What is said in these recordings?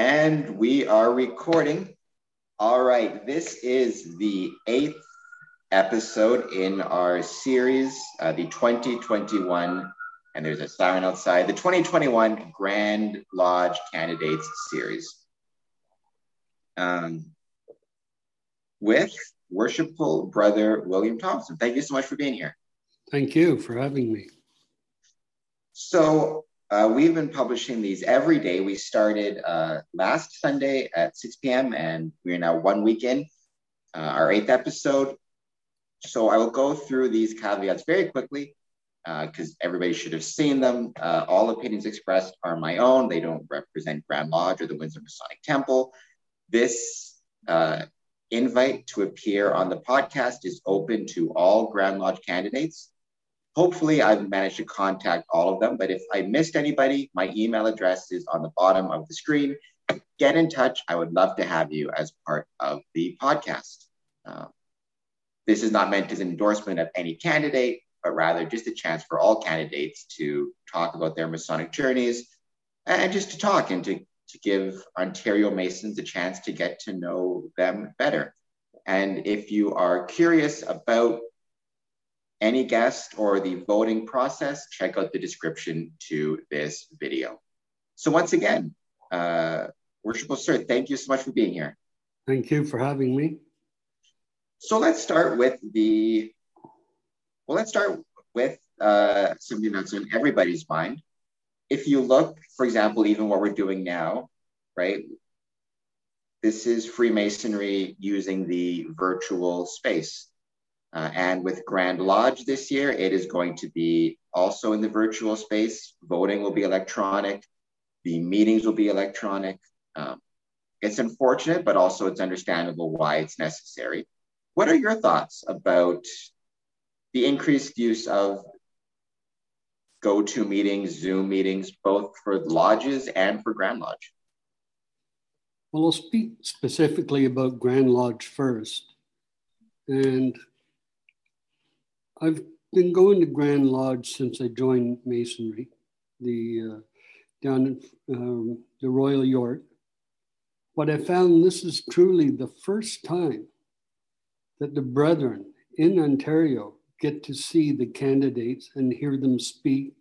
And we are recording. All right, this is the eighth episode in our series, uh, the 2021, and there's a siren outside, the 2021 Grand Lodge Candidates Series. Um, with worshipful brother William Thompson. Thank you so much for being here. Thank you for having me. So, uh, we've been publishing these every day. We started uh, last Sunday at 6 p.m., and we're now one week in, uh, our eighth episode. So I will go through these caveats very quickly because uh, everybody should have seen them. Uh, all opinions expressed are my own. They don't represent Grand Lodge or the Windsor Masonic Temple. This uh, invite to appear on the podcast is open to all Grand Lodge candidates. Hopefully, I've managed to contact all of them, but if I missed anybody, my email address is on the bottom of the screen. Get in touch. I would love to have you as part of the podcast. Uh, this is not meant as an endorsement of any candidate, but rather just a chance for all candidates to talk about their Masonic journeys and just to talk and to, to give Ontario Masons a chance to get to know them better. And if you are curious about any guest or the voting process, check out the description to this video. So once again, uh, Worshipful Sir, thank you so much for being here. Thank you for having me. So let's start with the, well, let's start with uh, something that's in everybody's mind. If you look, for example, even what we're doing now, right? This is Freemasonry using the virtual space. Uh, and with Grand Lodge this year, it is going to be also in the virtual space. Voting will be electronic. The meetings will be electronic. Um, it's unfortunate, but also it's understandable why it's necessary. What are your thoughts about the increased use of go-to meetings, Zoom meetings, both for lodges and for Grand Lodge? Well, I'll speak specifically about Grand Lodge first. And I've been going to Grand Lodge since I joined Masonry, the uh, down in um, the Royal York. But I found this is truly the first time that the brethren in Ontario get to see the candidates and hear them speak,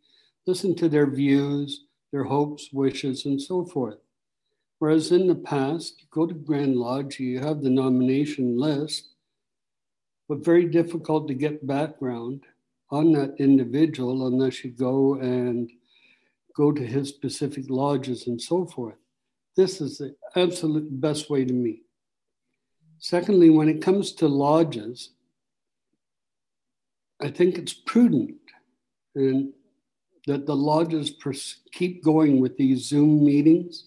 listen to their views, their hopes, wishes, and so forth. Whereas in the past, you go to Grand Lodge, you have the nomination list, but very difficult to get background on that individual unless you go and go to his specific lodges and so forth. This is the absolute best way to meet. Secondly, when it comes to lodges, I think it's prudent and that the lodges pers- keep going with these Zoom meetings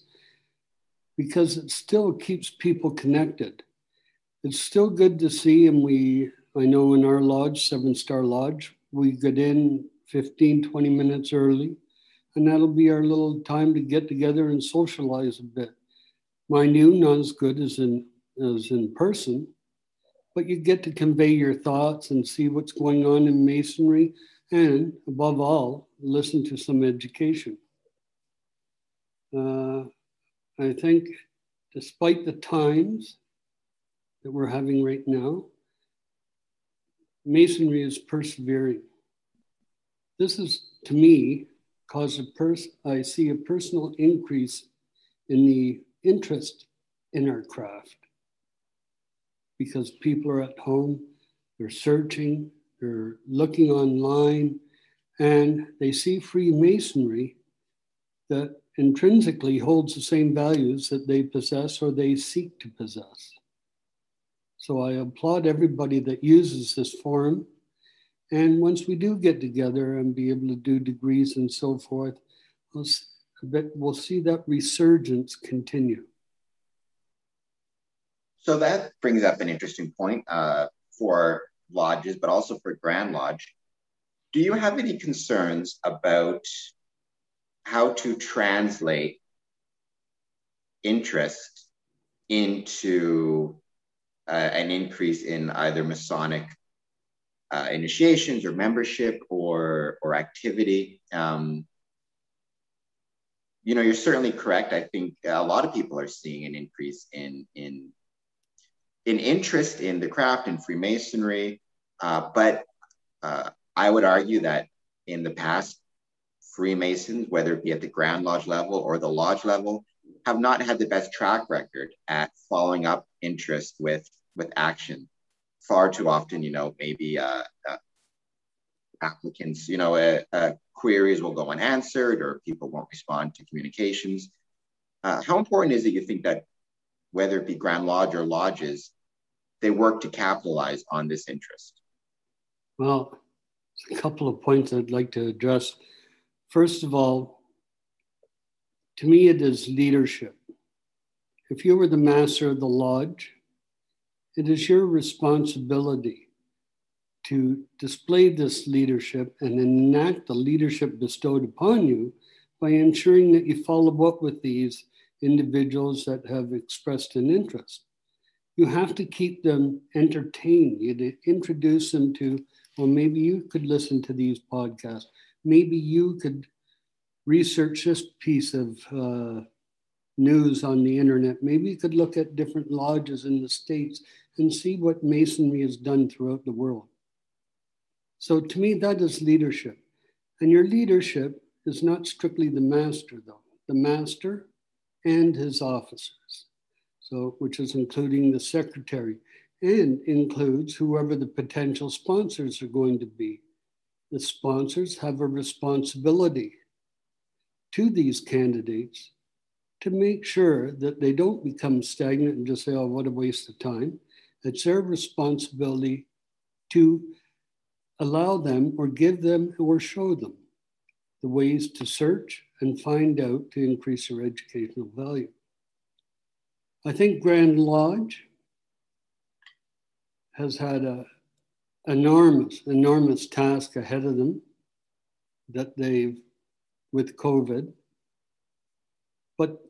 because it still keeps people connected it's still good to see. And we, I know in our lodge, Seven Star Lodge, we get in 15, 20 minutes early. And that'll be our little time to get together and socialize a bit. Mind you, not as good as in, as in person, but you get to convey your thoughts and see what's going on in masonry. And above all, listen to some education. Uh, I think despite the times, that we're having right now, Masonry is persevering. This is, to me, caused a pers- I see a personal increase in the interest in our craft because people are at home, they're searching, they're looking online, and they see Freemasonry that intrinsically holds the same values that they possess or they seek to possess. So I applaud everybody that uses this forum. And once we do get together and be able to do degrees and so forth, we'll, we'll see that resurgence continue. So that brings up an interesting point uh, for lodges, but also for Grand Lodge. Do you have any concerns about how to translate interest into uh, an increase in either Masonic uh, initiations or membership or or activity. Um, you know, you're certainly correct. I think a lot of people are seeing an increase in in in interest in the craft and Freemasonry, uh, but uh, I would argue that in the past, Freemasons, whether it be at the Grand Lodge level or the Lodge level, have not had the best track record at following up interest with with action. Far too often, you know, maybe uh, uh, applicants, you know, uh, uh, queries will go unanswered or people won't respond to communications. Uh, how important is it you think that whether it be Grand Lodge or lodges, they work to capitalize on this interest? Well, a couple of points I'd like to address. First of all, to me, it is leadership. If you were the master of the lodge, it is your responsibility to display this leadership and enact the leadership bestowed upon you by ensuring that you follow up with these individuals that have expressed an interest. You have to keep them entertained. You introduce them to, well, maybe you could listen to these podcasts. Maybe you could research this piece of uh, news on the internet. Maybe you could look at different lodges in the States and see what Masonry has done throughout the world. So to me, that is leadership. And your leadership is not strictly the master, though. The master and his officers, so which is including the secretary and includes whoever the potential sponsors are going to be. The sponsors have a responsibility to these candidates to make sure that they don't become stagnant and just say, oh, what a waste of time. It's their responsibility to allow them or give them or show them the ways to search and find out to increase their educational value. I think Grand Lodge has had a enormous, enormous task ahead of them that they've with COVID. But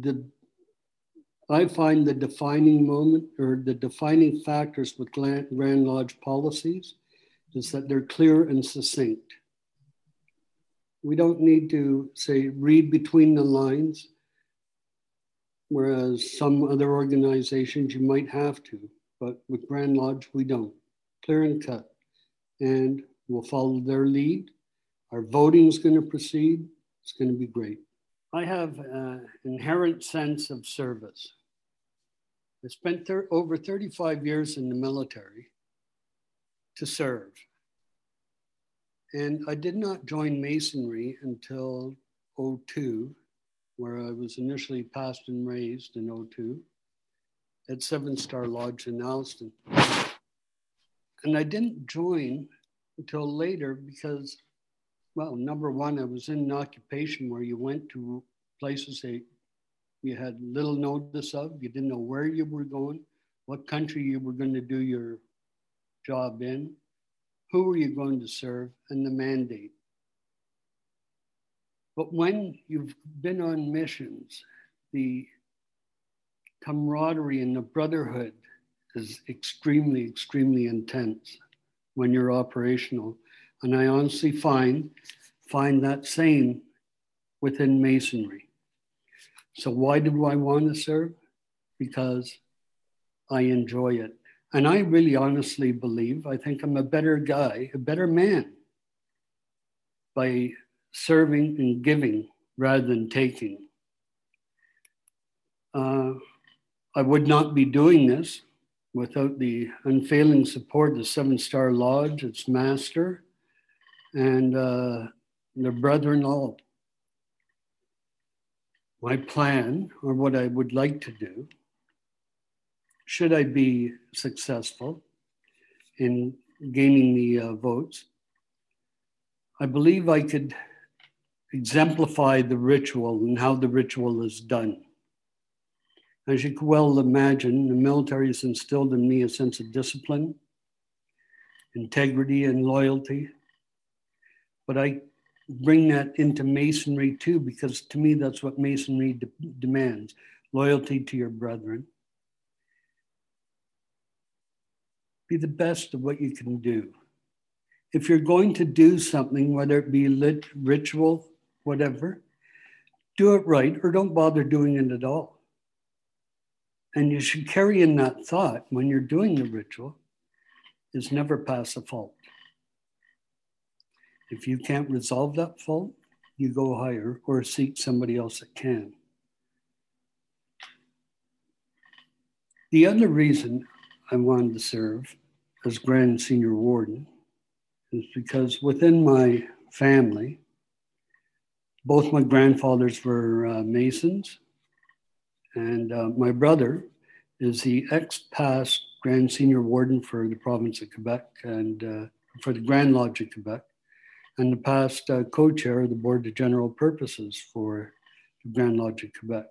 the I find the defining moment or the defining factors with Grand Lodge policies is that they're clear and succinct. We don't need to say read between the lines, whereas some other organizations you might have to, but with Grand Lodge we don't. Clear and cut. And we'll follow their lead. Our voting is going to proceed. It's going to be great. I have an inherent sense of service. I spent over 35 years in the military to serve. And I did not join Masonry until 02, where I was initially passed and raised in 02 at Seven Star Lodge in Alliston. And I didn't join until later because, well, number one, I was in an occupation where you went to places that you had little notice of, you didn't know where you were going, what country you were going to do your job in, who are you going to serve, and the mandate. But when you've been on missions, the camaraderie and the brotherhood is extremely, extremely intense when you're operational. And I honestly find find that same within masonry. So why do I want to serve? Because I enjoy it. And I really honestly believe, I think I'm a better guy, a better man by serving and giving rather than taking. Uh, I would not be doing this without the unfailing support of the Seven Star Lodge, its master, and uh, their brethren all. My plan, or what I would like to do, should I be successful in gaining the uh, votes, I believe I could exemplify the ritual and how the ritual is done. As you can well imagine, the military has instilled in me a sense of discipline, integrity, and loyalty. But I bring that into masonry too, because to me, that's what masonry de- demands loyalty to your brethren be the best of what you can do. If you're going to do something, whether it be lit, ritual, whatever, do it right or don't bother doing it at all. And you should carry in that thought when you're doing the ritual is never pass a fault. If you can't resolve that fault, you go higher or seek somebody else that can. The other reason I wanted to serve as Grand Senior Warden is because within my family, both my grandfathers were uh, Masons, and uh, my brother is the ex past Grand Senior Warden for the province of Quebec and uh, for the Grand Lodge of Quebec, and the past uh, co chair of the Board of General Purposes for the Grand Lodge of Quebec,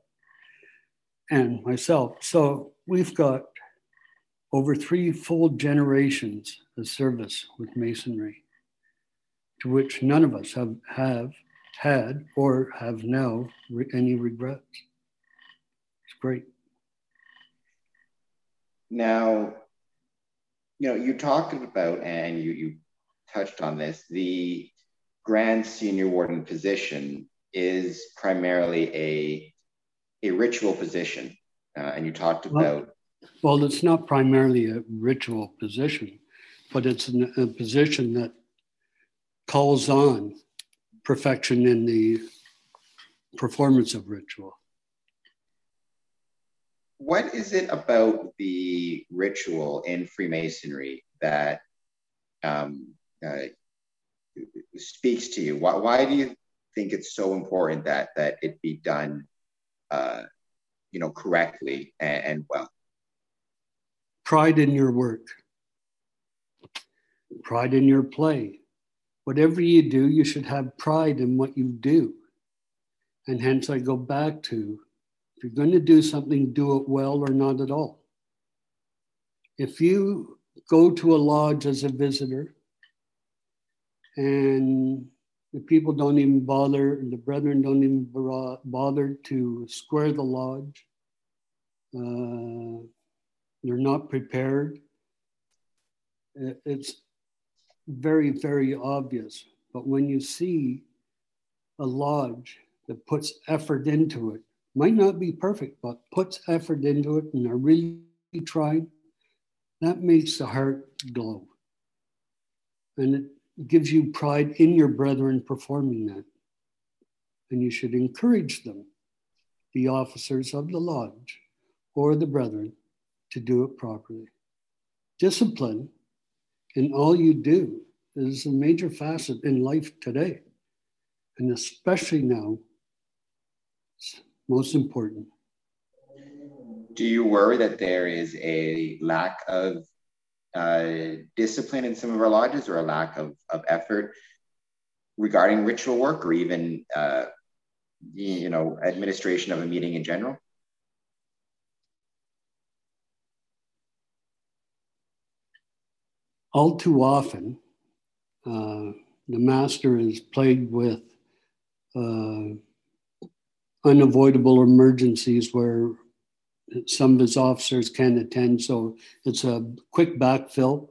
and myself. So we've got over three full generations of service with Masonry, to which none of us have, have had or have now re- any regrets. It's great. Now, you know, you talked about and you, you touched on this the grand senior warden position is primarily a, a ritual position. Uh, and you talked about. Well, well, it's not primarily a ritual position, but it's an, a position that calls on perfection in the performance of ritual. What is it about the ritual in Freemasonry that um, uh, speaks to you? Why, why do you think it's so important that that it be done, uh, you know, correctly and, and well? Pride in your work, pride in your play. Whatever you do, you should have pride in what you do. And hence, I go back to if you're going to do something, do it well or not at all. If you go to a lodge as a visitor and the people don't even bother, the brethren don't even bother to square the lodge. Uh, they're not prepared. It's very, very obvious. But when you see a lodge that puts effort into it, might not be perfect, but puts effort into it and are really trying, that makes the heart glow. And it gives you pride in your brethren performing that. And you should encourage them, the officers of the lodge or the brethren, to do it properly. Discipline in all you do is a major facet in life today. And especially now, most important. Do you worry that there is a lack of uh, discipline in some of our lodges or a lack of, of effort regarding ritual work or even uh, you know administration of a meeting in general? All too often uh, the master is plagued with uh, unavoidable emergencies where some of his officers can attend. So it's a quick backfill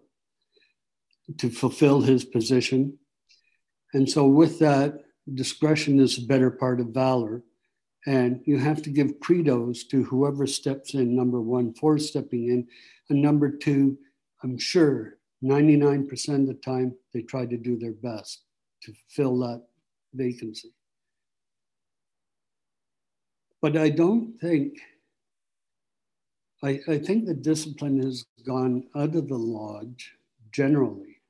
to fulfill his position. And so, with that, discretion is the better part of valor. And you have to give credos to whoever steps in, number one, for stepping in. And number two, I'm sure 99% of the time they try to do their best to fill that vacancy. But I don't think, I, I think the discipline has gone out of the lodge generally.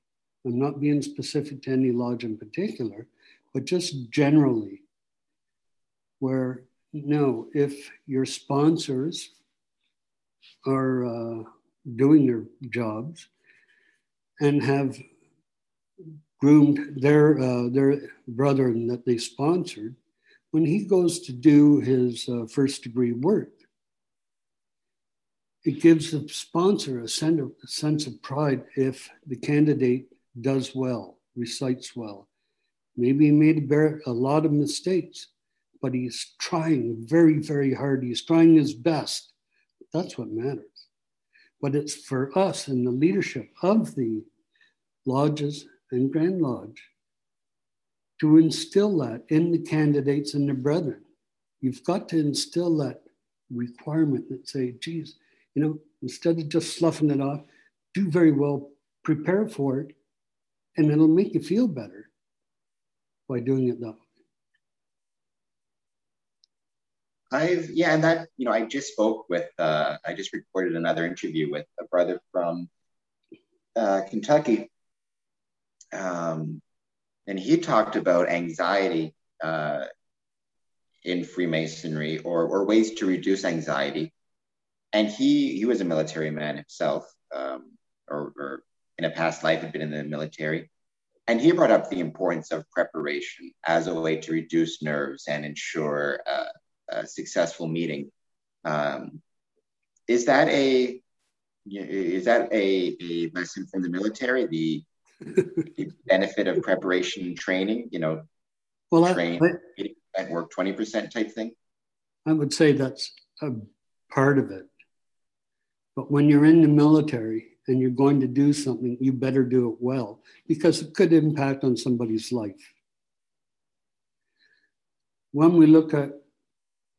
I'm not being specific to any lodge in particular, but just generally, where no, if your sponsors are uh, doing their jobs and have groomed their uh, their brother that they sponsored, when he goes to do his uh, first degree work, it gives the sponsor a sense, of, pride if the candidate does well, recites well. Maybe he made a lot of mistakes, but he's trying very, very hard. He's trying his best. That's what matters. But it's for us in the leadership of the lodges and Grand Lodge to instill that in the candidates and the brethren you've got to instill that requirement that say, geez, you know, instead of just sloughing it off, do very well, prepare for it, and it'll make you feel better by doing it that way. I've yeah, and that you know, I just spoke with uh, I just recorded another interview with a brother from uh, Kentucky, um, and he talked about anxiety uh, in Freemasonry or or ways to reduce anxiety, and he he was a military man himself, um, or, or in a past life had been in the military, and he brought up the importance of preparation as a way to reduce nerves and ensure uh, a successful meeting. Um, is that a is that a, a lesson from the military? The, the benefit of preparation and training, you know, well, train at work twenty percent type thing. I would say that's a part of it. But when you're in the military and you're going to do something, you better do it well because it could impact on somebody's life. When we look at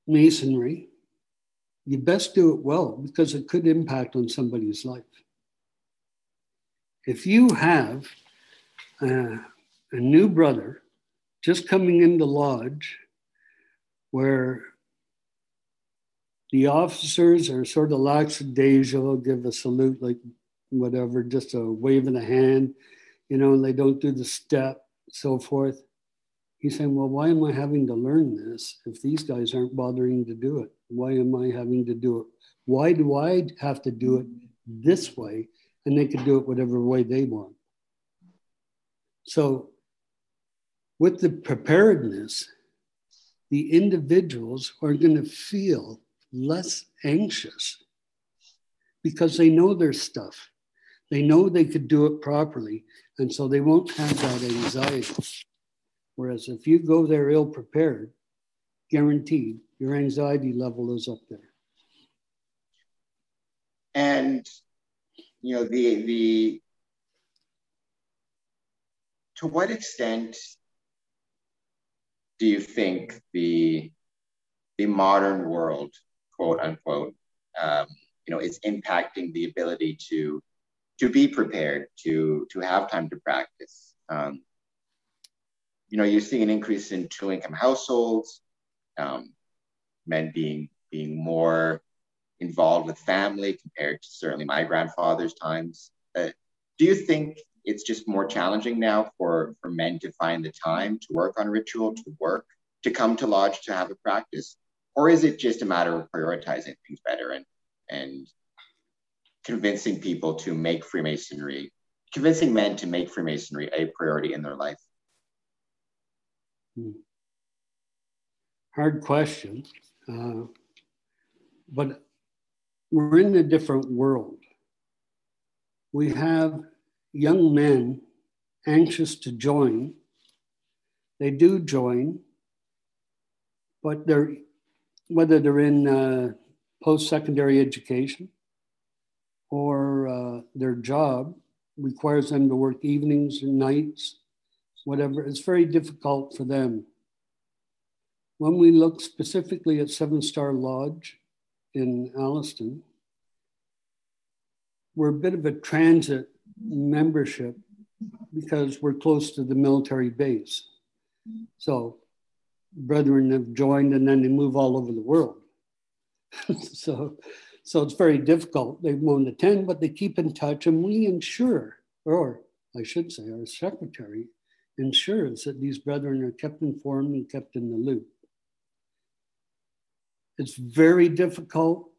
masonry, you best do it well because it could impact on somebody's life. If you have uh, a new brother just coming into lodge where the officers are sort of lackadaisical, give a salute like whatever, just a wave of the hand, you know, and they don't do the step, so forth. He's saying, well, why am I having to learn this if these guys aren't bothering to do it? Why am I having to do it? Why do I have to do it this way? And they can do it whatever way they want. So, with the preparedness, the individuals are going to feel less anxious because they know their stuff. They know they could do it properly. And so they won't have that anxiety. Whereas if you go there ill prepared, guaranteed your anxiety level is up there. And you know the the to what extent do you think the the modern world, quote unquote, um, you know, is impacting the ability to to be prepared, to to have time to practice? Um, you know, you're seeing an increase in two income households, um, men being being more involved with family compared to certainly my grandfather's times. Uh, do you think it's just more challenging now for, for men to find the time to work on ritual, to work, to come to lodge to have a practice? Or is it just a matter of prioritizing things better and, and convincing people to make Freemasonry, convincing men to make Freemasonry a priority in their life? Hmm. Hard question. Uh, but we're in a different world. We have young men anxious to join. They do join, but they're whether they're in uh, post-secondary education or uh, their job requires them to work evenings and nights whatever, it's very difficult for them. When we look specifically at Seven Star Lodge in Alliston, we're a bit of a transit membership because we're close to the military base. So brethren have joined and then they move all over the world. so, so it's very difficult. They won't attend, but they keep in touch and we ensure, or I should say, our secretary ensures that these brethren are kept informed and kept in the loop. It's very difficult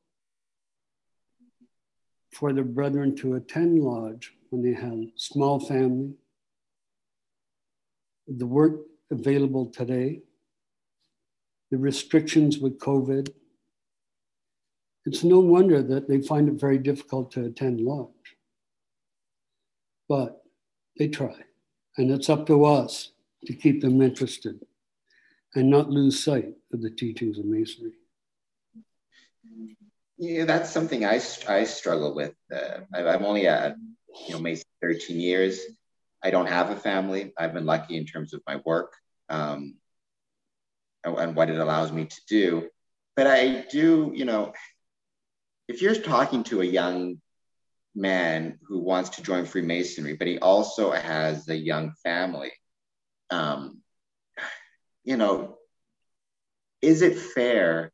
for the brethren to attend lodge when they have small family, the work available today, the restrictions with COVID. It's no wonder that they find it very difficult to attend lodge. But they try. And it's up to us to keep them interested and not lose sight of the teachings of Masonry. Yeah, that's something I, I struggle with. Uh, I'm only a you know Mason 13 years. I don't have a family. I've been lucky in terms of my work. Um, and, what it allows me to do. But I do, you know, if you're talking to a young man who wants to join Freemasonry, but he also has a young family, um, you know, is it fair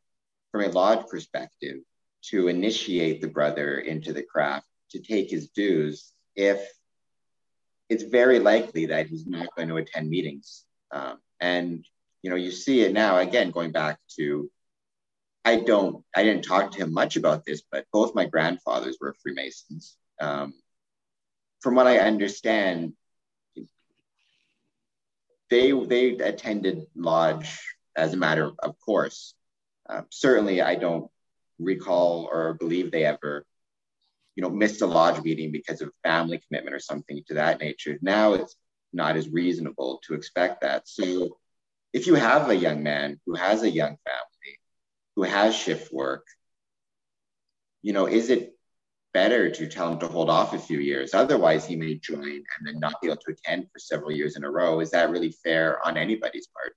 from a lodge perspective to initiate the brother into the craft to take his dues if it's very likely that he's not going to attend meetings? Um, and you know, you see it now again, going back to I don't, I didn't talk to him much about this, but both my grandfathers were Freemasons. Um, from what I understand, they they attended lodge as a matter of course. Uh, certainly, I don't recall or believe they ever, you know, missed a lodge meeting because of family commitment or something to that nature. Now it's not as reasonable to expect that. So if you have a young man who has a young family, who has shift work, you know, is it better to tell him to hold off a few years? Otherwise, he may join and then not be able to attend for several years in a row. Is that really fair on anybody's part?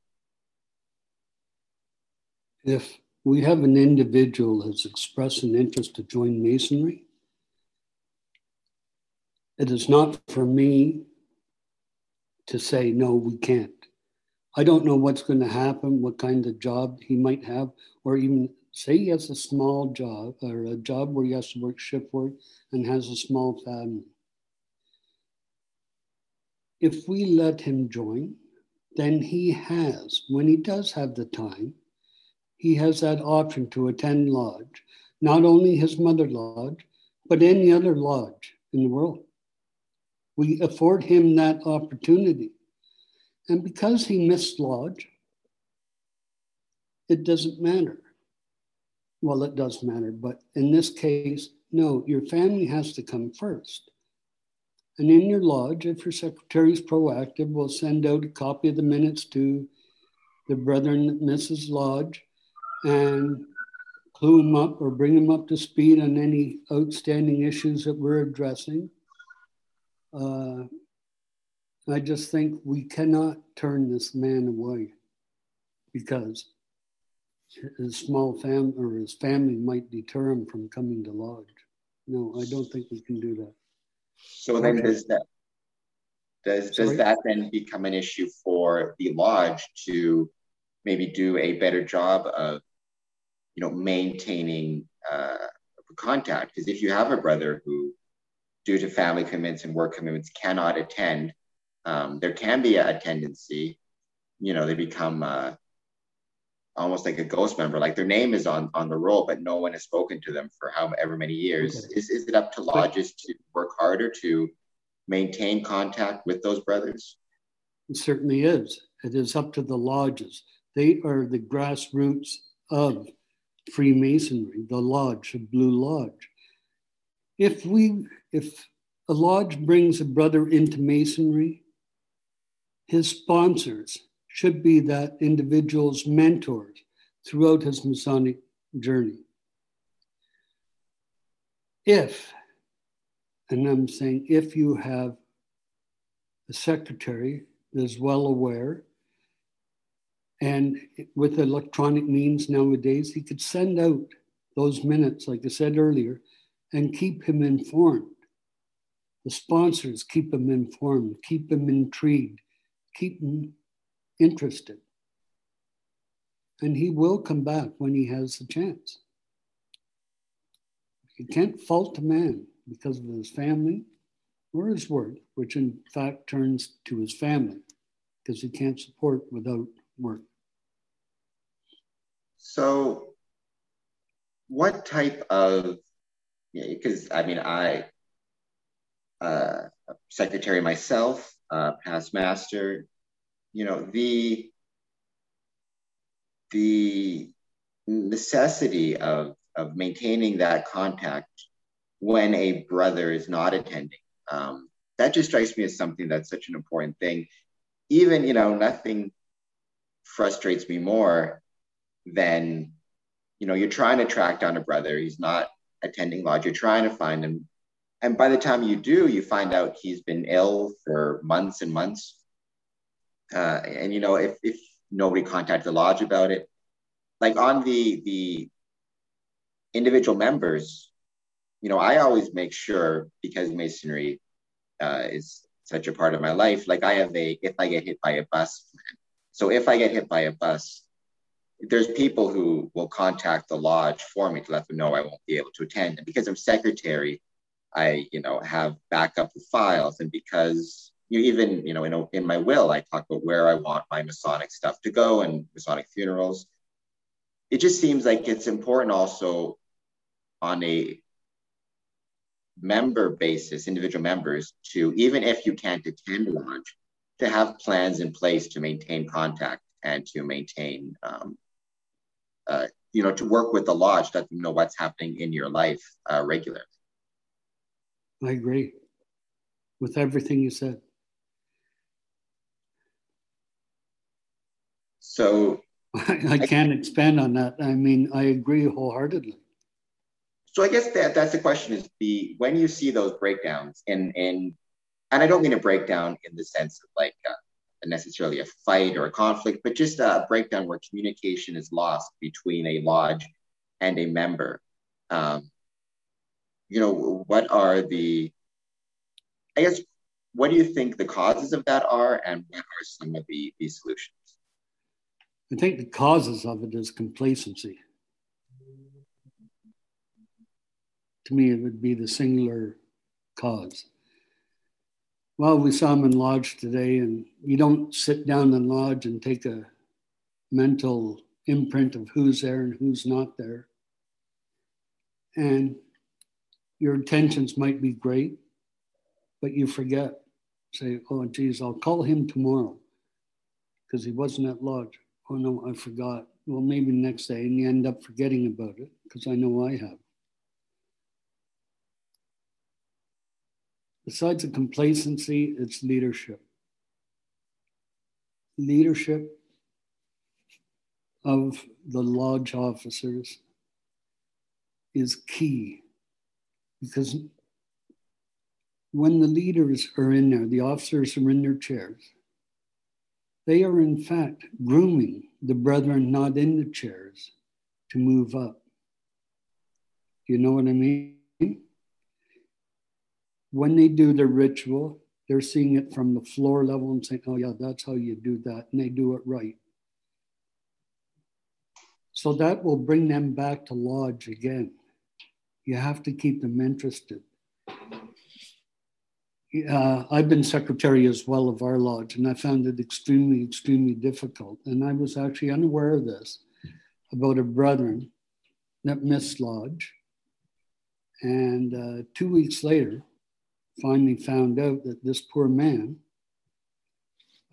If we have an individual who's expressed an interest to join Masonry, it is not for me to say, no, we can't. I don't know what's going to happen, what kind of job he might have, or even say he has a small job or a job where he has to work shift work and has a small family. If we let him join, then he has, when he does have the time, he has that option to attend lodge, not only his mother lodge, but any other lodge in the world. We afford him that opportunity. And because he missed lodge, it doesn't matter. Well, it does matter, but in this case, no, your family has to come first. And in your lodge, if your secretary is proactive, we'll send out a copy of the minutes to the brethren that Mrs. Lodge and clue them up or bring them up to speed on any outstanding issues that we're addressing. Uh, I just think we cannot turn this man away because his small family or his family might deter him from coming to lodge. No, I don't think we can do that. So then does that does does that then become an issue for the lodge to maybe do a better job of you know maintaining uh, contact? Because if you have a brother who, due to family commitments and work commitments, cannot attend, um, there can be a, tendency, you know, they become uh, almost like a ghost member, like their name is on on the roll, but no one has spoken to them for however many years. Okay. Is is it up to lodges to work harder to maintain contact with those brothers? It certainly is. It is up to the lodges. They are the grassroots of Freemasonry, the lodge, the Blue Lodge. If we, if a lodge brings a brother into Masonry, his sponsors should be that individual's mentors throughout his Masonic journey. If, and I'm saying if you have a secretary that is well aware, and with electronic means nowadays, he could send out those minutes, like I said earlier, and keep him informed. The sponsors keep him informed, keep him intrigued, him interested. And he will come back when he has the chance. You can't fault a man because of his family or his work, which in fact turns to his family because he can't support without work. So, what type of, because I mean, I, uh, secretary myself, uh, past master, you know, the the necessity of of maintaining that contact when a brother is not attending. Um, that just strikes me as something that's such an important thing. Even, you know, nothing frustrates me more than, you know, you're trying to track down a brother. He's not attending lodge. You're trying to find him. And by the time you do, you find out he's been ill for months and months uh, and you know, if if nobody contacted the lodge about it. Like on the the individual members, you know, I always make sure because masonry uh, is such a part of my life. Like I have a if I get hit by a bus plan. So if I get hit by a bus, there's people who will contact the lodge for me to let them know I won't be able to attend. And because I'm secretary, I, you know, have backup files. And because you even, you know, in, in my will, I talk about where I want my Masonic stuff to go and Masonic funerals. It just seems like it's important also on a member basis, individual members, to even if you can't attend lodge, to have plans in place to maintain contact and to maintain um, uh, you know, to work with the lodge, let them know what's happening in your life uh, regularly. I agree with everything you said. So I, I can't I, expand on that. I mean, I agree wholeheartedly. So I guess that that's the question: is the when you see those breakdowns in in, and I don't mean a breakdown in the sense of like uh, necessarily a fight or a conflict, but just a breakdown where communication is lost between a lodge and a member. Um, you know, what are the, I guess, what do you think the causes of that are, and what are some of the, the solutions? I think the causes of it is complacency. To me, it would be the singular cause. Well, we saw him in lodge today, and you don't sit down in lodge and take a mental imprint of who's there and who's not there. And your intentions might be great, but you forget. Say, oh, geez, I'll call him tomorrow because he wasn't at lodge. Oh, no, I forgot. Well, maybe next day, and you end up forgetting about it because I know I have. Besides the complacency, it's leadership. Leadership of the lodge officers is key because when the leaders are in there, the officers are in their chairs, they are in fact grooming the brethren not in the chairs to move up. Do you know what I mean? when they do the ritual, they're seeing it from the floor level and saying, oh, yeah, that's how you do that. And they do it right. So that will bring them back to lodge again. You have to keep them interested. Uh, I've been secretary as well of our lodge, and I found it extremely, extremely difficult. And I was actually unaware of this about a brethren that missed lodge. And uh, two weeks later, finally found out that this poor man,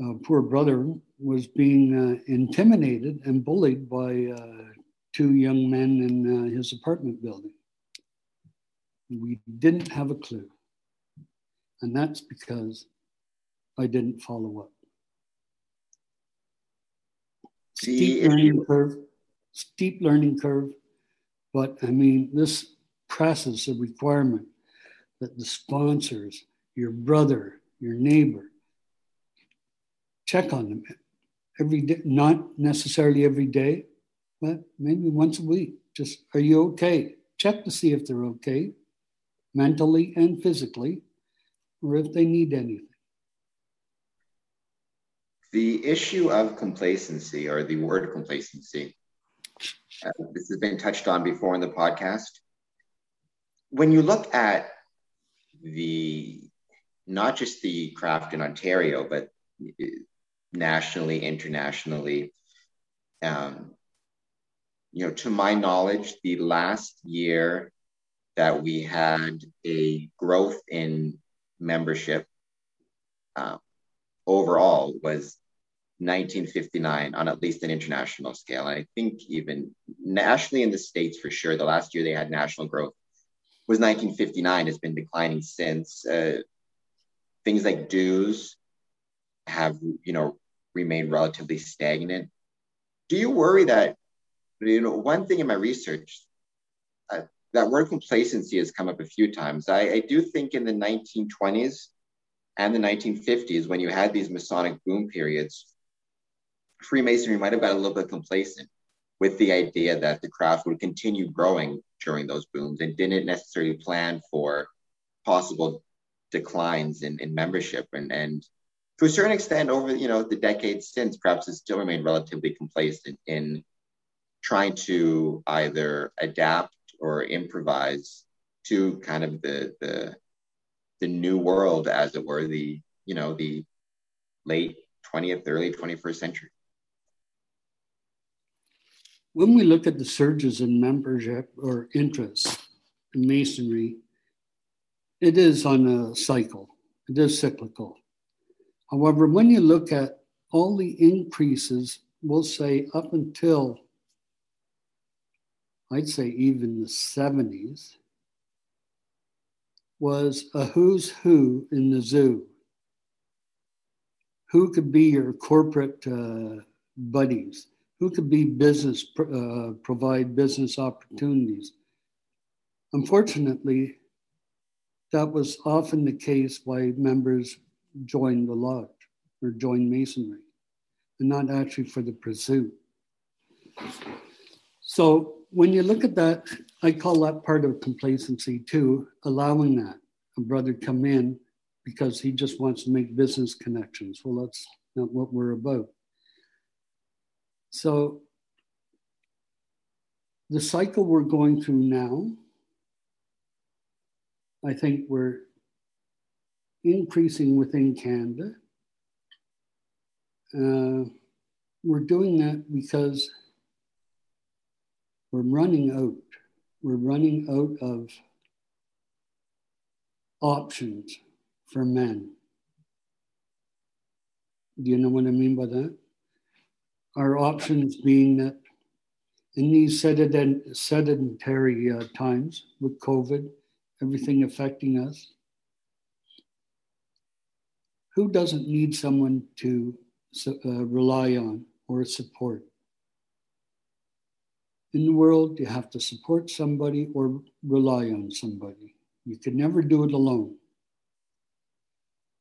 uh, poor brother, was being uh, intimidated and bullied by uh, two young men in uh, his apartment building. We didn't have a clue. And that's because I didn't follow up. Steep learning curve, steep learning curve, but I mean, this presses a requirement that the sponsors, your brother, your neighbor, check on them every day, not necessarily every day, but maybe once a week. Just, are you okay? Check to see if they're okay, mentally and physically, or if they need anything. The issue of complacency, or the word complacency, uh, this has been touched on before in the podcast. When you look at the not just the craft in Ontario, but nationally, internationally. Um, you know, to my knowledge, the last year that we had a growth in membership uh, overall was 1959 on at least an international scale. And I think even nationally in the States for sure, the last year they had national growth was 1959 has been declining since. Uh, things like dues have, you know, remained relatively stagnant. Do you worry that, you know, one thing in my research, uh, that word complacency has come up a few times. I, I do think in the 1920s and the 1950s, when you had these Masonic boom periods, Freemasonry might have got a little bit complacent with the idea that the craft would continue growing during those booms and didn't necessarily plan for possible declines in, in membership and, and to a certain extent over you know the decades since perhaps it still remained relatively complacent in trying to either adapt or improvise to kind of the the the new world as it were the you know the late 20th early 21st century. When we look at the surges in membership or interest in masonry it is on a cycle. It is cyclical. However when you look at all the increases we'll say up until I'd say even the 70s, was a who's who in the zoo. Who could be your corporate uh, buddies? Who could be business, uh, provide business opportunities? Unfortunately, that was often the case why members joined the lodge or joined Masonry, and not actually for the pursuit. So when you look at that, I call that part of complacency too, allowing that a brother come in because he just wants to make business connections. Well, that's not what we're about. So the cycle we're going through now, I think we're increasing within Canada. Uh, we're doing that because we're running out. We're running out of options for men. Do you know what I mean by that? Our options being that in these sedentary uh, times with COVID, everything affecting us, who doesn't need someone to uh, rely on or support? In the world, you have to support somebody or rely on somebody. You can never do it alone.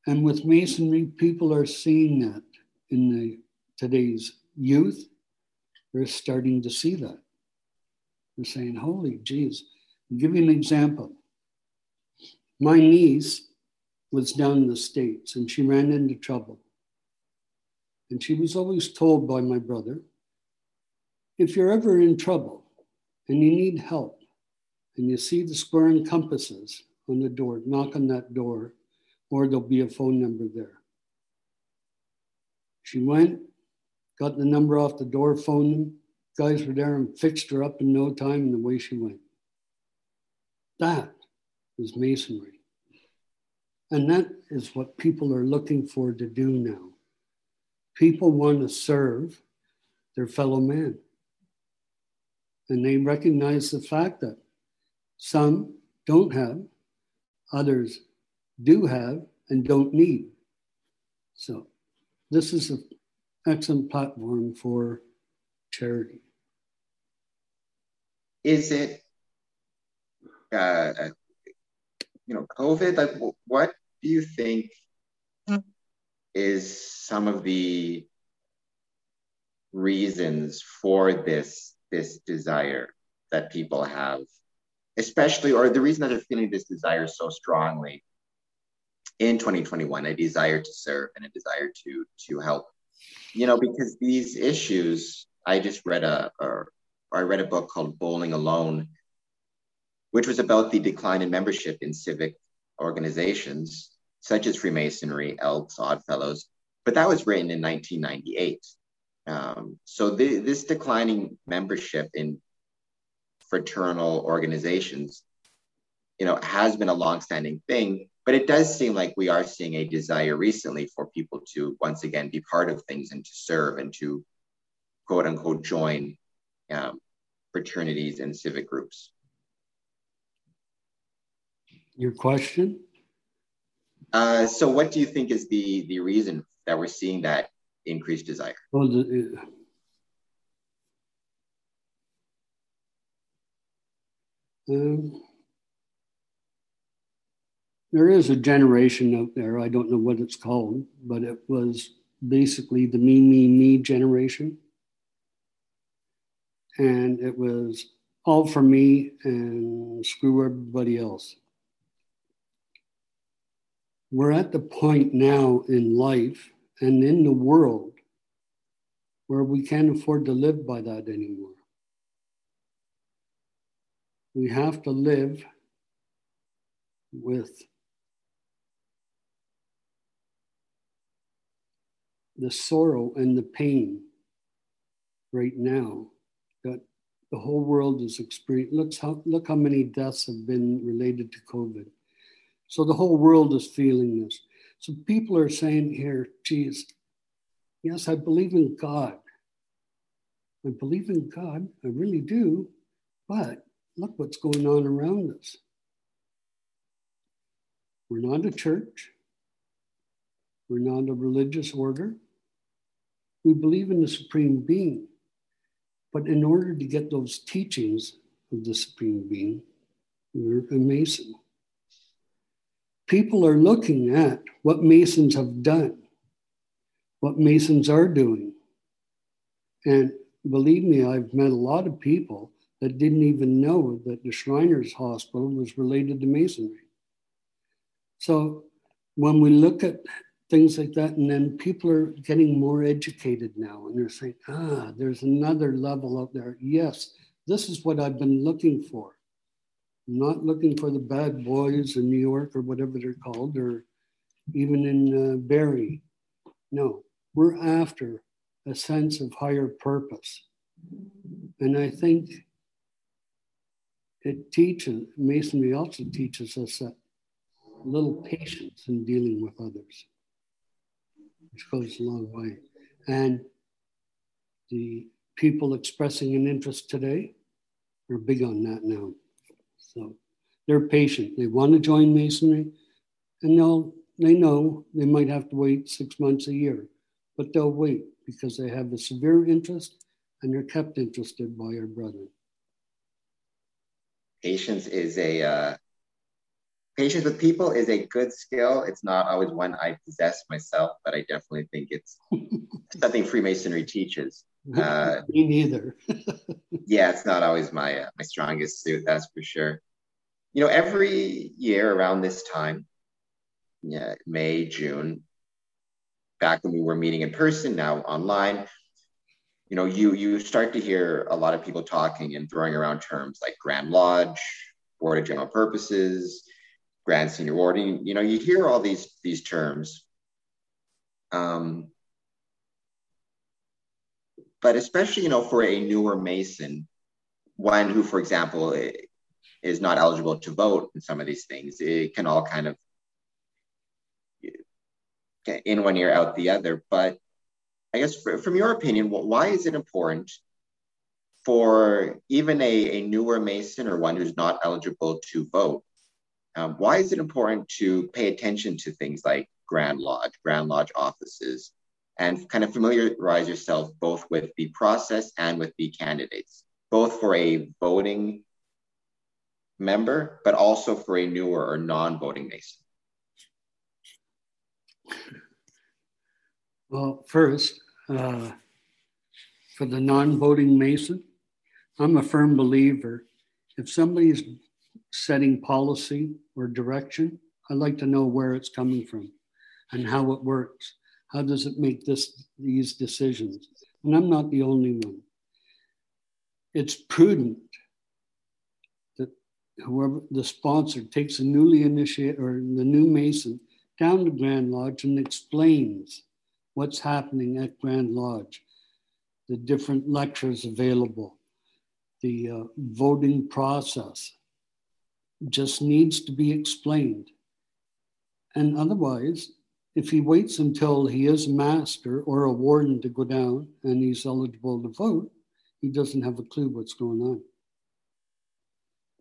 And with masonry, people are seeing that in the today's youth. They're starting to see that. They're saying, "Holy jeez!" I'll give you an example. My niece was down in the states, and she ran into trouble. And she was always told by my brother, if you're ever in trouble and you need help and you see the square and compasses on the door, knock on that door, or there'll be a phone number there. She went, got the number off the door, phoned them. Guys were there and fixed her up in no time, and away she went. That is masonry. And that is what people are looking for to do now. People want to serve their fellow man. And they recognize the fact that some don't have, others do have, and don't need. So, this is an excellent platform for charity. Is it, uh, you know, COVID? Like, what do you think is some of the reasons for this this desire that people have, especially, or the reason that they're feeling this desire so strongly in 2021, a desire to serve and a desire to to help. You know, because these issues, I just read a, or I read a book called Bowling Alone, which was about the decline in membership in civic organizations such as Freemasonry, Elks, Oddfellows, but that was written in 1998. Um, so the, this declining membership in fraternal organizations, you know, has been a longstanding thing, but it does seem like we are seeing a desire recently for people to once again be part of things and to serve and to quote unquote join um, fraternities and civic groups. Your question? Uh, so, what do you think is the the reason that we're seeing that increased desire? Well, the, um, there is a generation out there, I don't know what it's called, but it was basically the me, me, me generation. And it was all for me and screw everybody else. We're at the point now in life and in the world where we can't afford to live by that anymore. We have to live with the sorrow and the pain right now that the whole world is experiencing. Look how, look how many deaths have been related to COVID. So the whole world is feeling this. So people are saying here, geez, yes, I believe in God. I believe in God, I really do, but look what's going on around us. We're not a church. We're not a religious order. We believe in the Supreme Being. But in order to get those teachings of the Supreme Being, we're a Mason. People are looking at what Masons have done, what Masons are doing. And believe me, I've met a lot of people that didn't even know that the Shriners Hospital was related to Masonry. So when we look at things like that. And then people are getting more educated now and they're saying, ah, there's another level out there. Yes, this is what I've been looking for. Not looking for the bad boys in New York or whatever they're called, or even in uh, Barrie. No, we're after a sense of higher purpose. And I think it teaches, Masonry also teaches us a little patience in dealing with others which goes a long way. And the people expressing an interest today are big on that now. So they're patient. They want to join Masonry, and they'll they know they might have to wait six months a year, but they'll wait because they have a severe interest and they're kept interested by our brethren. Patience is a uh, patience with people is a good skill. It's not always one I possess myself, but I definitely think it's something Freemasonry teaches. Uh, Me neither. yeah, it's not always my uh, my strongest suit, that's for sure. You know, every year around this time, yeah, May, June, back when we were meeting in person, now online, you know, you you start to hear a lot of people talking and throwing around terms like Grand Lodge, Board of General Purposes, grand senior warden. You know, you hear all these these terms, um, but especially you know for a newer Mason, one who, for example, is not eligible to vote in some of these things, it can all kind of in one ear out the other. But I guess for, from your opinion, why is it important for even a, a newer Mason or one who's not eligible to vote um, why is it important to pay attention to things like Grand Lodge, Grand Lodge offices, and kind of familiarize yourself both with the process and with the candidates, both for a voting member, but also for a newer or non voting Mason? Well, first, uh, for the non voting Mason, I'm a firm believer if somebody's setting policy or direction, I'd like to know where it's coming from and how it works. How does it make this these decisions? And I'm not the only one. It's prudent that whoever the sponsor takes a newly initiated or the new Mason down to Grand Lodge and explains what's happening at Grand Lodge, the different lectures available, the uh, voting process, just needs to be explained. And otherwise, if he waits until he is master or a warden to go down and he's eligible to vote, he doesn't have a clue what's going on.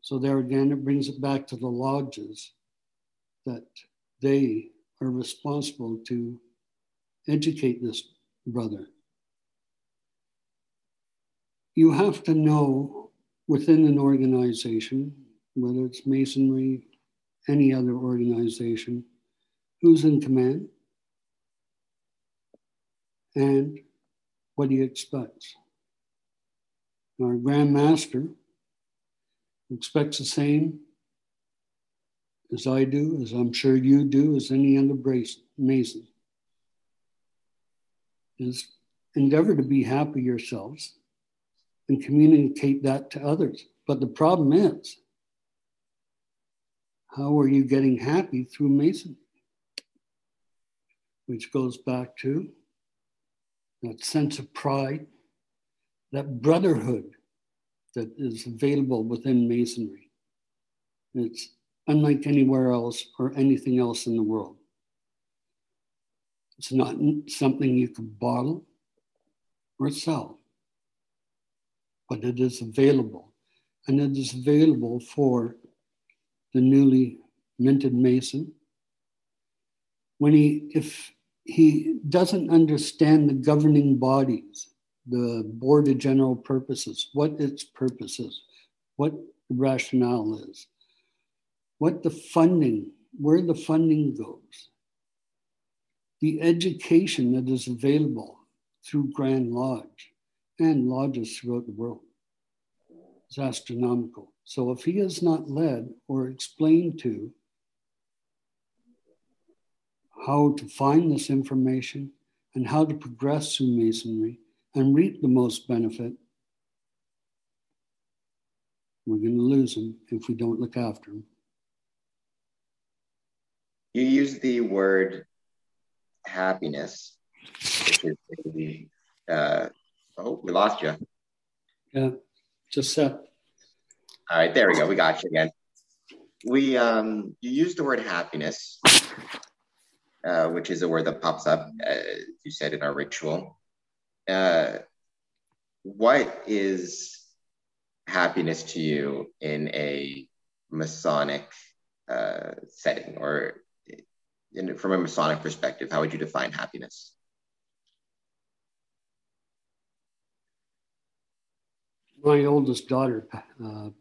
So, there again, it brings it back to the lodges that they are responsible to educate this brother. You have to know within an organization whether it's Masonry, any other organization, who's in command, and what he expects. Our Grand Master expects the same as I do, as I'm sure you do, as any other Mason. Is endeavor to be happy yourselves and communicate that to others. But the problem is, how are you getting happy through Masonry? Which goes back to that sense of pride, that brotherhood that is available within Masonry. It's unlike anywhere else or anything else in the world. It's not something you can bottle or sell, but it is available. And it is available for the newly minted Mason. When he, if he doesn't understand the governing bodies, the Board of General Purposes, what its purpose is, what the rationale is, what the funding, where the funding goes, the education that is available through Grand Lodge and lodges throughout the world is astronomical. So if he is not led or explained to how to find this information and how to progress through Masonry and reap the most benefit, we're going to lose them if we don't look after them. You use the word happiness, the, uh, oh, we lost you. Yeah, just set. All right, there we go. We got you again. We um, you use the word happiness, uh, which is a word that pops up, uh, you said in our ritual. Uh, what is happiness to you in a Masonic uh, setting, or in, from a Masonic perspective? How would you define happiness? My oldest daughter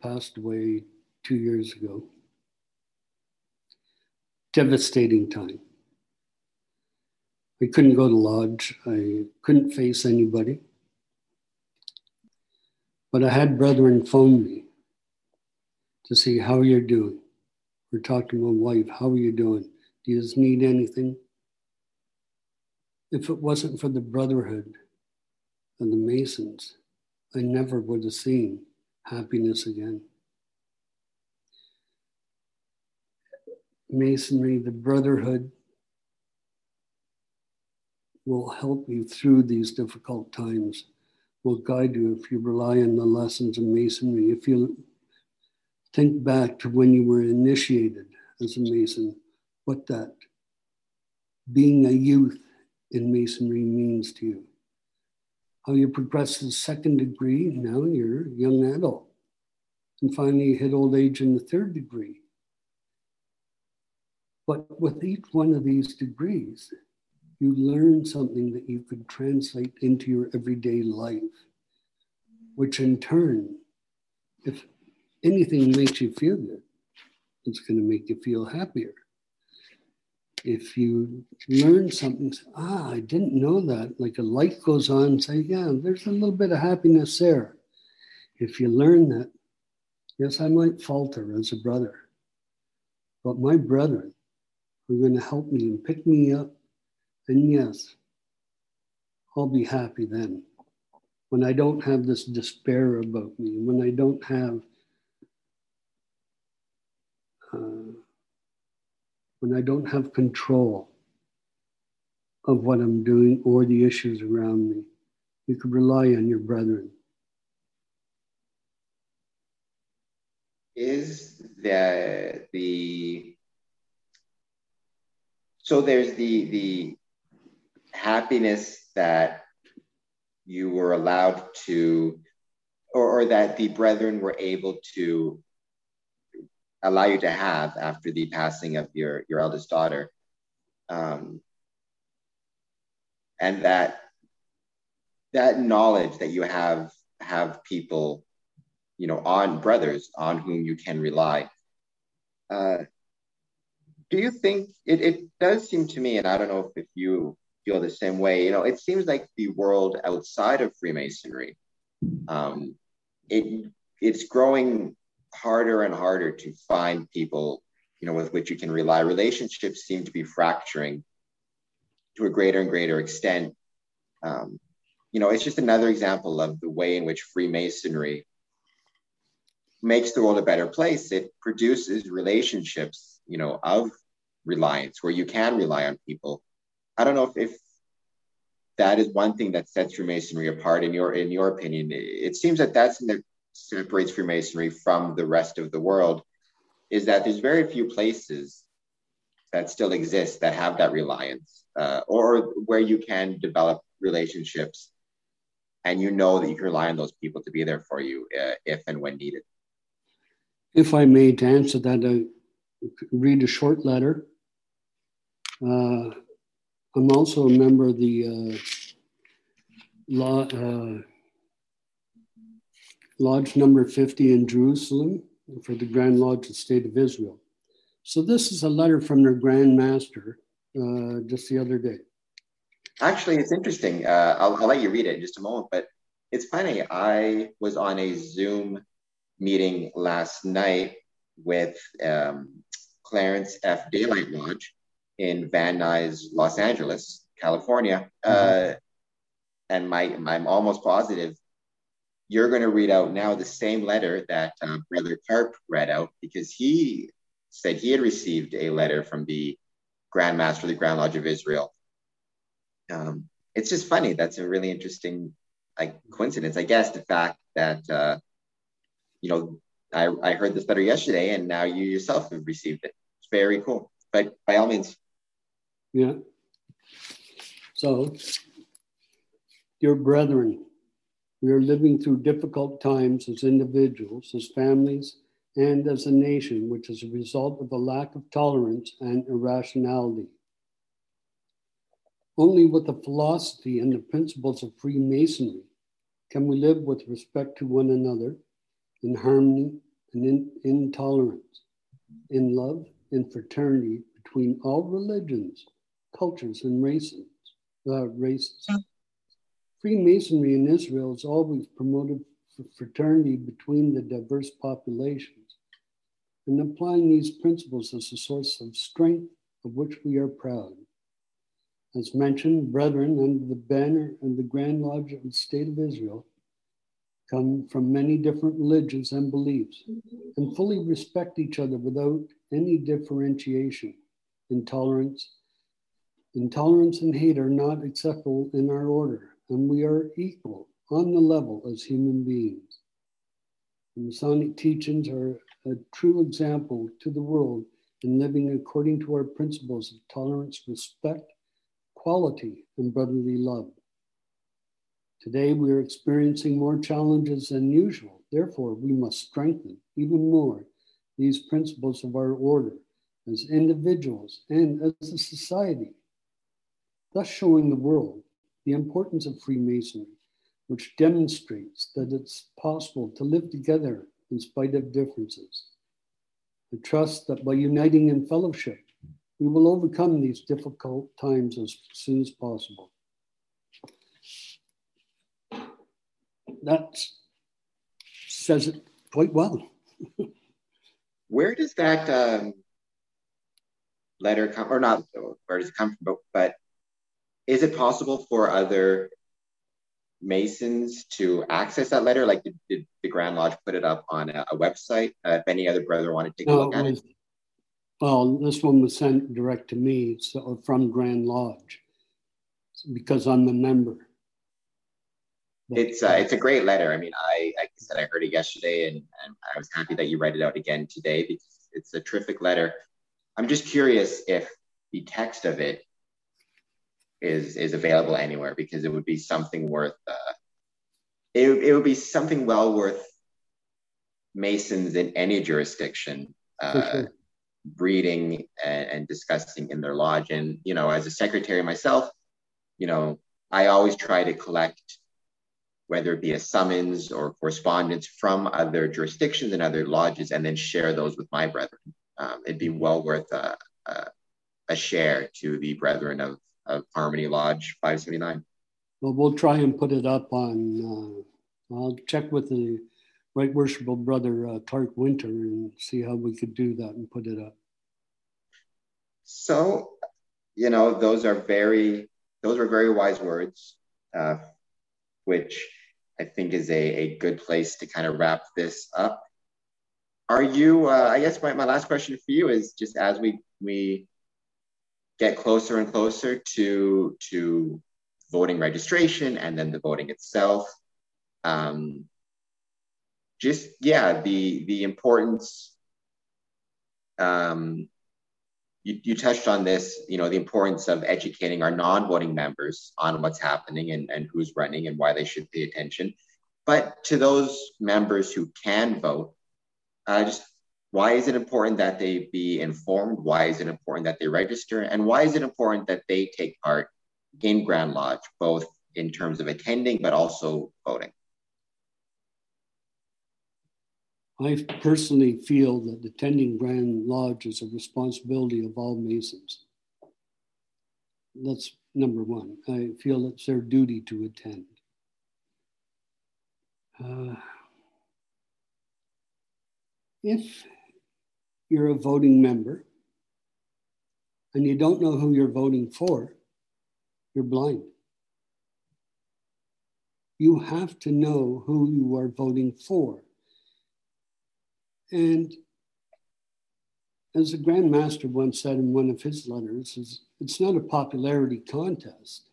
passed away two years ago. Devastating time. I couldn't go to lodge. I couldn't face anybody. But I had brethren phone me to see how you're doing. Talk to my wife, how are you doing? Do you need anything? If it wasn't for the brotherhood and the Masons, I never would have seen happiness again. Masonry, the brotherhood, will help you through these difficult times, will guide you if you rely on the lessons of Masonry. If you think back to when you were initiated as a Mason, what that being a youth in Masonry means to you how you progress to the second degree, now you're a young adult. And finally, you hit old age in the third degree. But with each one of these degrees, you learn something that you could translate into your everyday life, which in turn, if anything makes you feel good, it's going to make you feel happier if you learn something, ah, I didn't know that, like a light goes on, say, yeah, there's a little bit of happiness there. If you learn that, yes, I might falter as a brother, but my brethren are going to help me and pick me up. And yes, I'll be happy then. When I don't have this despair about me, when I don't have uh, when I don't have control of what I'm doing or the issues around me. You can rely on your brethren. Is the the so there's the the happiness that you were allowed to or, or that the brethren were able to allow you to have after the passing of your your eldest daughter. Um, and that that knowledge that you have have people you know on brothers on whom you can rely. Uh, do you think it, it does seem to me and i don't know if, if you feel the same way. You know, it seems like the world outside of Freemasonry, um, it it's growing harder and harder to find people, you know, with which you can rely. Relationships seem to be fracturing to a greater and greater extent. Um, you know, it's just another example of the way in which Freemasonry makes the world a better place. It produces relationships, you know, of reliance where you can rely on people. I don't know if, if that is one thing that sets Freemasonry apart in your in your opinion. It seems that that's that separates Freemasonry from the rest of the world is that there's very few places that still exist that have that reliance uh, or where you can develop relationships and you know that you can rely on those people to be there for you uh, if and when needed. If I may, to answer that, uh, read a short letter. Uh, I'm also a member of the uh, law, uh, Lodge number 50 in Jerusalem for the Grand Lodge of the State of Israel. So this is a letter from their Grand Master uh, just the other day. Actually, it's interesting. Uh, I'll, I'll let you read it in just a moment, but it's funny. I was on a Zoom meeting last night with um, Clarence F. Daylight Lodge in Van Nuys, Los Angeles, California. Mm-hmm. Uh, and my, I'm almost positive you're going to read out now the same letter that uh, Brother Carp read out because he said he had received a letter from the Grand Master of the Grand Lodge of Israel um, it's just funny. That's a really interesting like coincidence, I guess. The fact that uh, you know I, I heard this letter yesterday, and now you yourself have received it. It's very cool. But by all means, yeah. So, dear brethren, we are living through difficult times as individuals, as families, and as a nation, which is a result of a lack of tolerance and irrationality. Only with the philosophy and the principles of Freemasonry can we live with respect to one another, in harmony and in, in tolerance, in love and fraternity between all religions, cultures, and races. Uh, races. Freemasonry in Israel has always promoted fraternity between the diverse populations, and applying these principles as a source of strength of which we are proud. As mentioned, brethren under the banner and the Grand Lodge of the State of Israel come from many different religions and beliefs and fully respect each other without any differentiation. Intolerance, intolerance and hate are not acceptable in our order, and we are equal on the level as human beings. The Masonic teachings are a true example to the world in living according to our principles of tolerance, respect, quality, and brotherly love. Today, we are experiencing more challenges than usual. Therefore, we must strengthen even more these principles of our order as individuals and as a society, thus showing the world the importance of Freemasonry, which demonstrates that it's possible to live together in spite of differences. I trust that by uniting in fellowship, we will overcome these difficult times as soon as possible. That says it quite well. where does that um, letter come, or not, where does it come from? But is it possible for other Masons to access that letter? Like, did, did the Grand Lodge put it up on a, a website? Uh, if any other brother wanted to take no, a look at it? Well, this one was sent direct to me so from Grand Lodge because I'm a member. But, it's uh, it's a great letter. I mean, I like I said, I heard it yesterday, and, and I was happy that you read it out again today because it's a terrific letter. I'm just curious if the text of it is is available anywhere because it would be something worth. Uh, it it would be something well worth Masons in any jurisdiction. Uh, sure breeding and, and discussing in their lodge. And, you know, as a secretary myself, you know, I always try to collect whether it be a summons or correspondence from other jurisdictions and other lodges, and then share those with my brethren. Um, it'd be well worth a, a, a, share to the brethren of, of Harmony Lodge 579. Well, we'll try and put it up on. Uh, I'll check with the Right Worshipful Brother uh, Clark Winter and see how we could do that and put it up. So, you know, those are very those are very wise words, uh, which I think is a, a good place to kind of wrap this up. Are you? Uh, I guess my, my last question for you is just as we we get closer and closer to to voting registration and then the voting itself. Um, just yeah, the the importance. Um, you, you touched on this, you know, the importance of educating our non-voting members on what's happening and, and who's running and why they should pay attention. But to those members who can vote, uh, just why is it important that they be informed? Why is it important that they register? And why is it important that they take part in Grand Lodge, both in terms of attending but also voting? I personally feel that attending Grand Lodge is a responsibility of all Masons. That's number one. I feel it's their duty to attend. Uh, if you're a voting member and you don't know who you're voting for, you're blind. You have to know who you are voting for. And as the Grand Master once said in one of his letters, is it's not a popularity contest.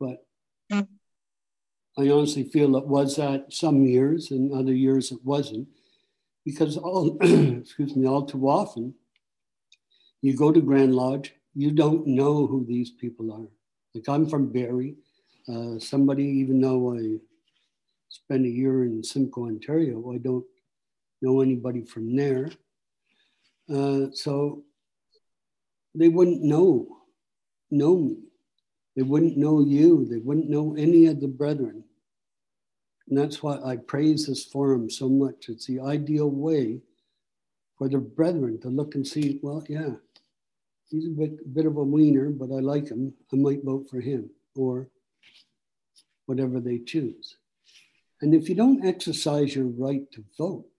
But mm. I honestly feel it was that some years and other years it wasn't because all excuse me all too often you go to grand lodge you don't know who these people are. Like i'm from barrie. Uh, somebody even though i spent a year in simcoe ontario i don't know anybody from there. Uh, so they wouldn't know know me. They wouldn't know you. They wouldn't know any of the brethren and that's why I praise this forum so much. It's the ideal way for the brethren to look and see, well, yeah, he's a bit, bit of a wiener, but I like him. I might vote for him or whatever they choose. And if you don't exercise your right to vote,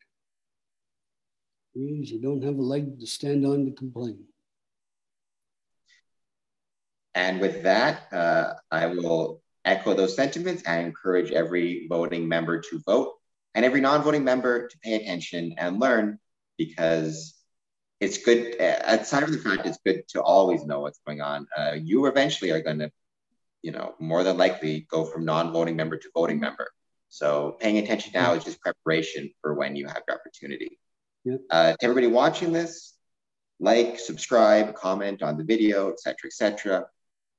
means you don't have a leg to stand on to complain. And with that, uh, I will echo those sentiments and encourage every voting member to vote and every non-voting member to pay attention and learn because it's good aside from the fact it's good to always know what's going on uh, you eventually are going to you know more than likely go from non-voting member to voting member. So paying attention now is just preparation for when you have the opportunity. Yeah. uh, to everybody watching this like subscribe comment on the video etc etc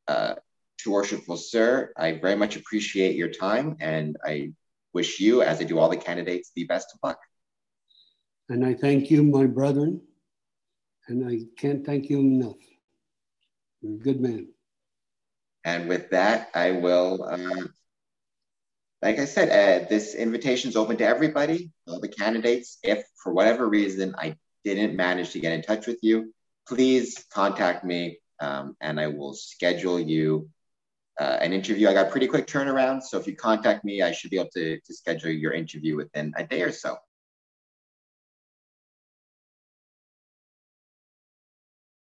uh, to worshipful sir, I very much appreciate your time and I wish you, as I do all the candidates, the best of luck. And I thank you, my brethren, and I can't thank you enough. You're a good man. And with that, I will, uh, like I said, uh, this invitation is open to everybody, all the candidates. If for whatever reason I didn't manage to get in touch with you, please contact me um, and I will schedule you uh, an interview. I got pretty quick turnaround. So if you contact me, I should be able to, to schedule your interview within a day or so.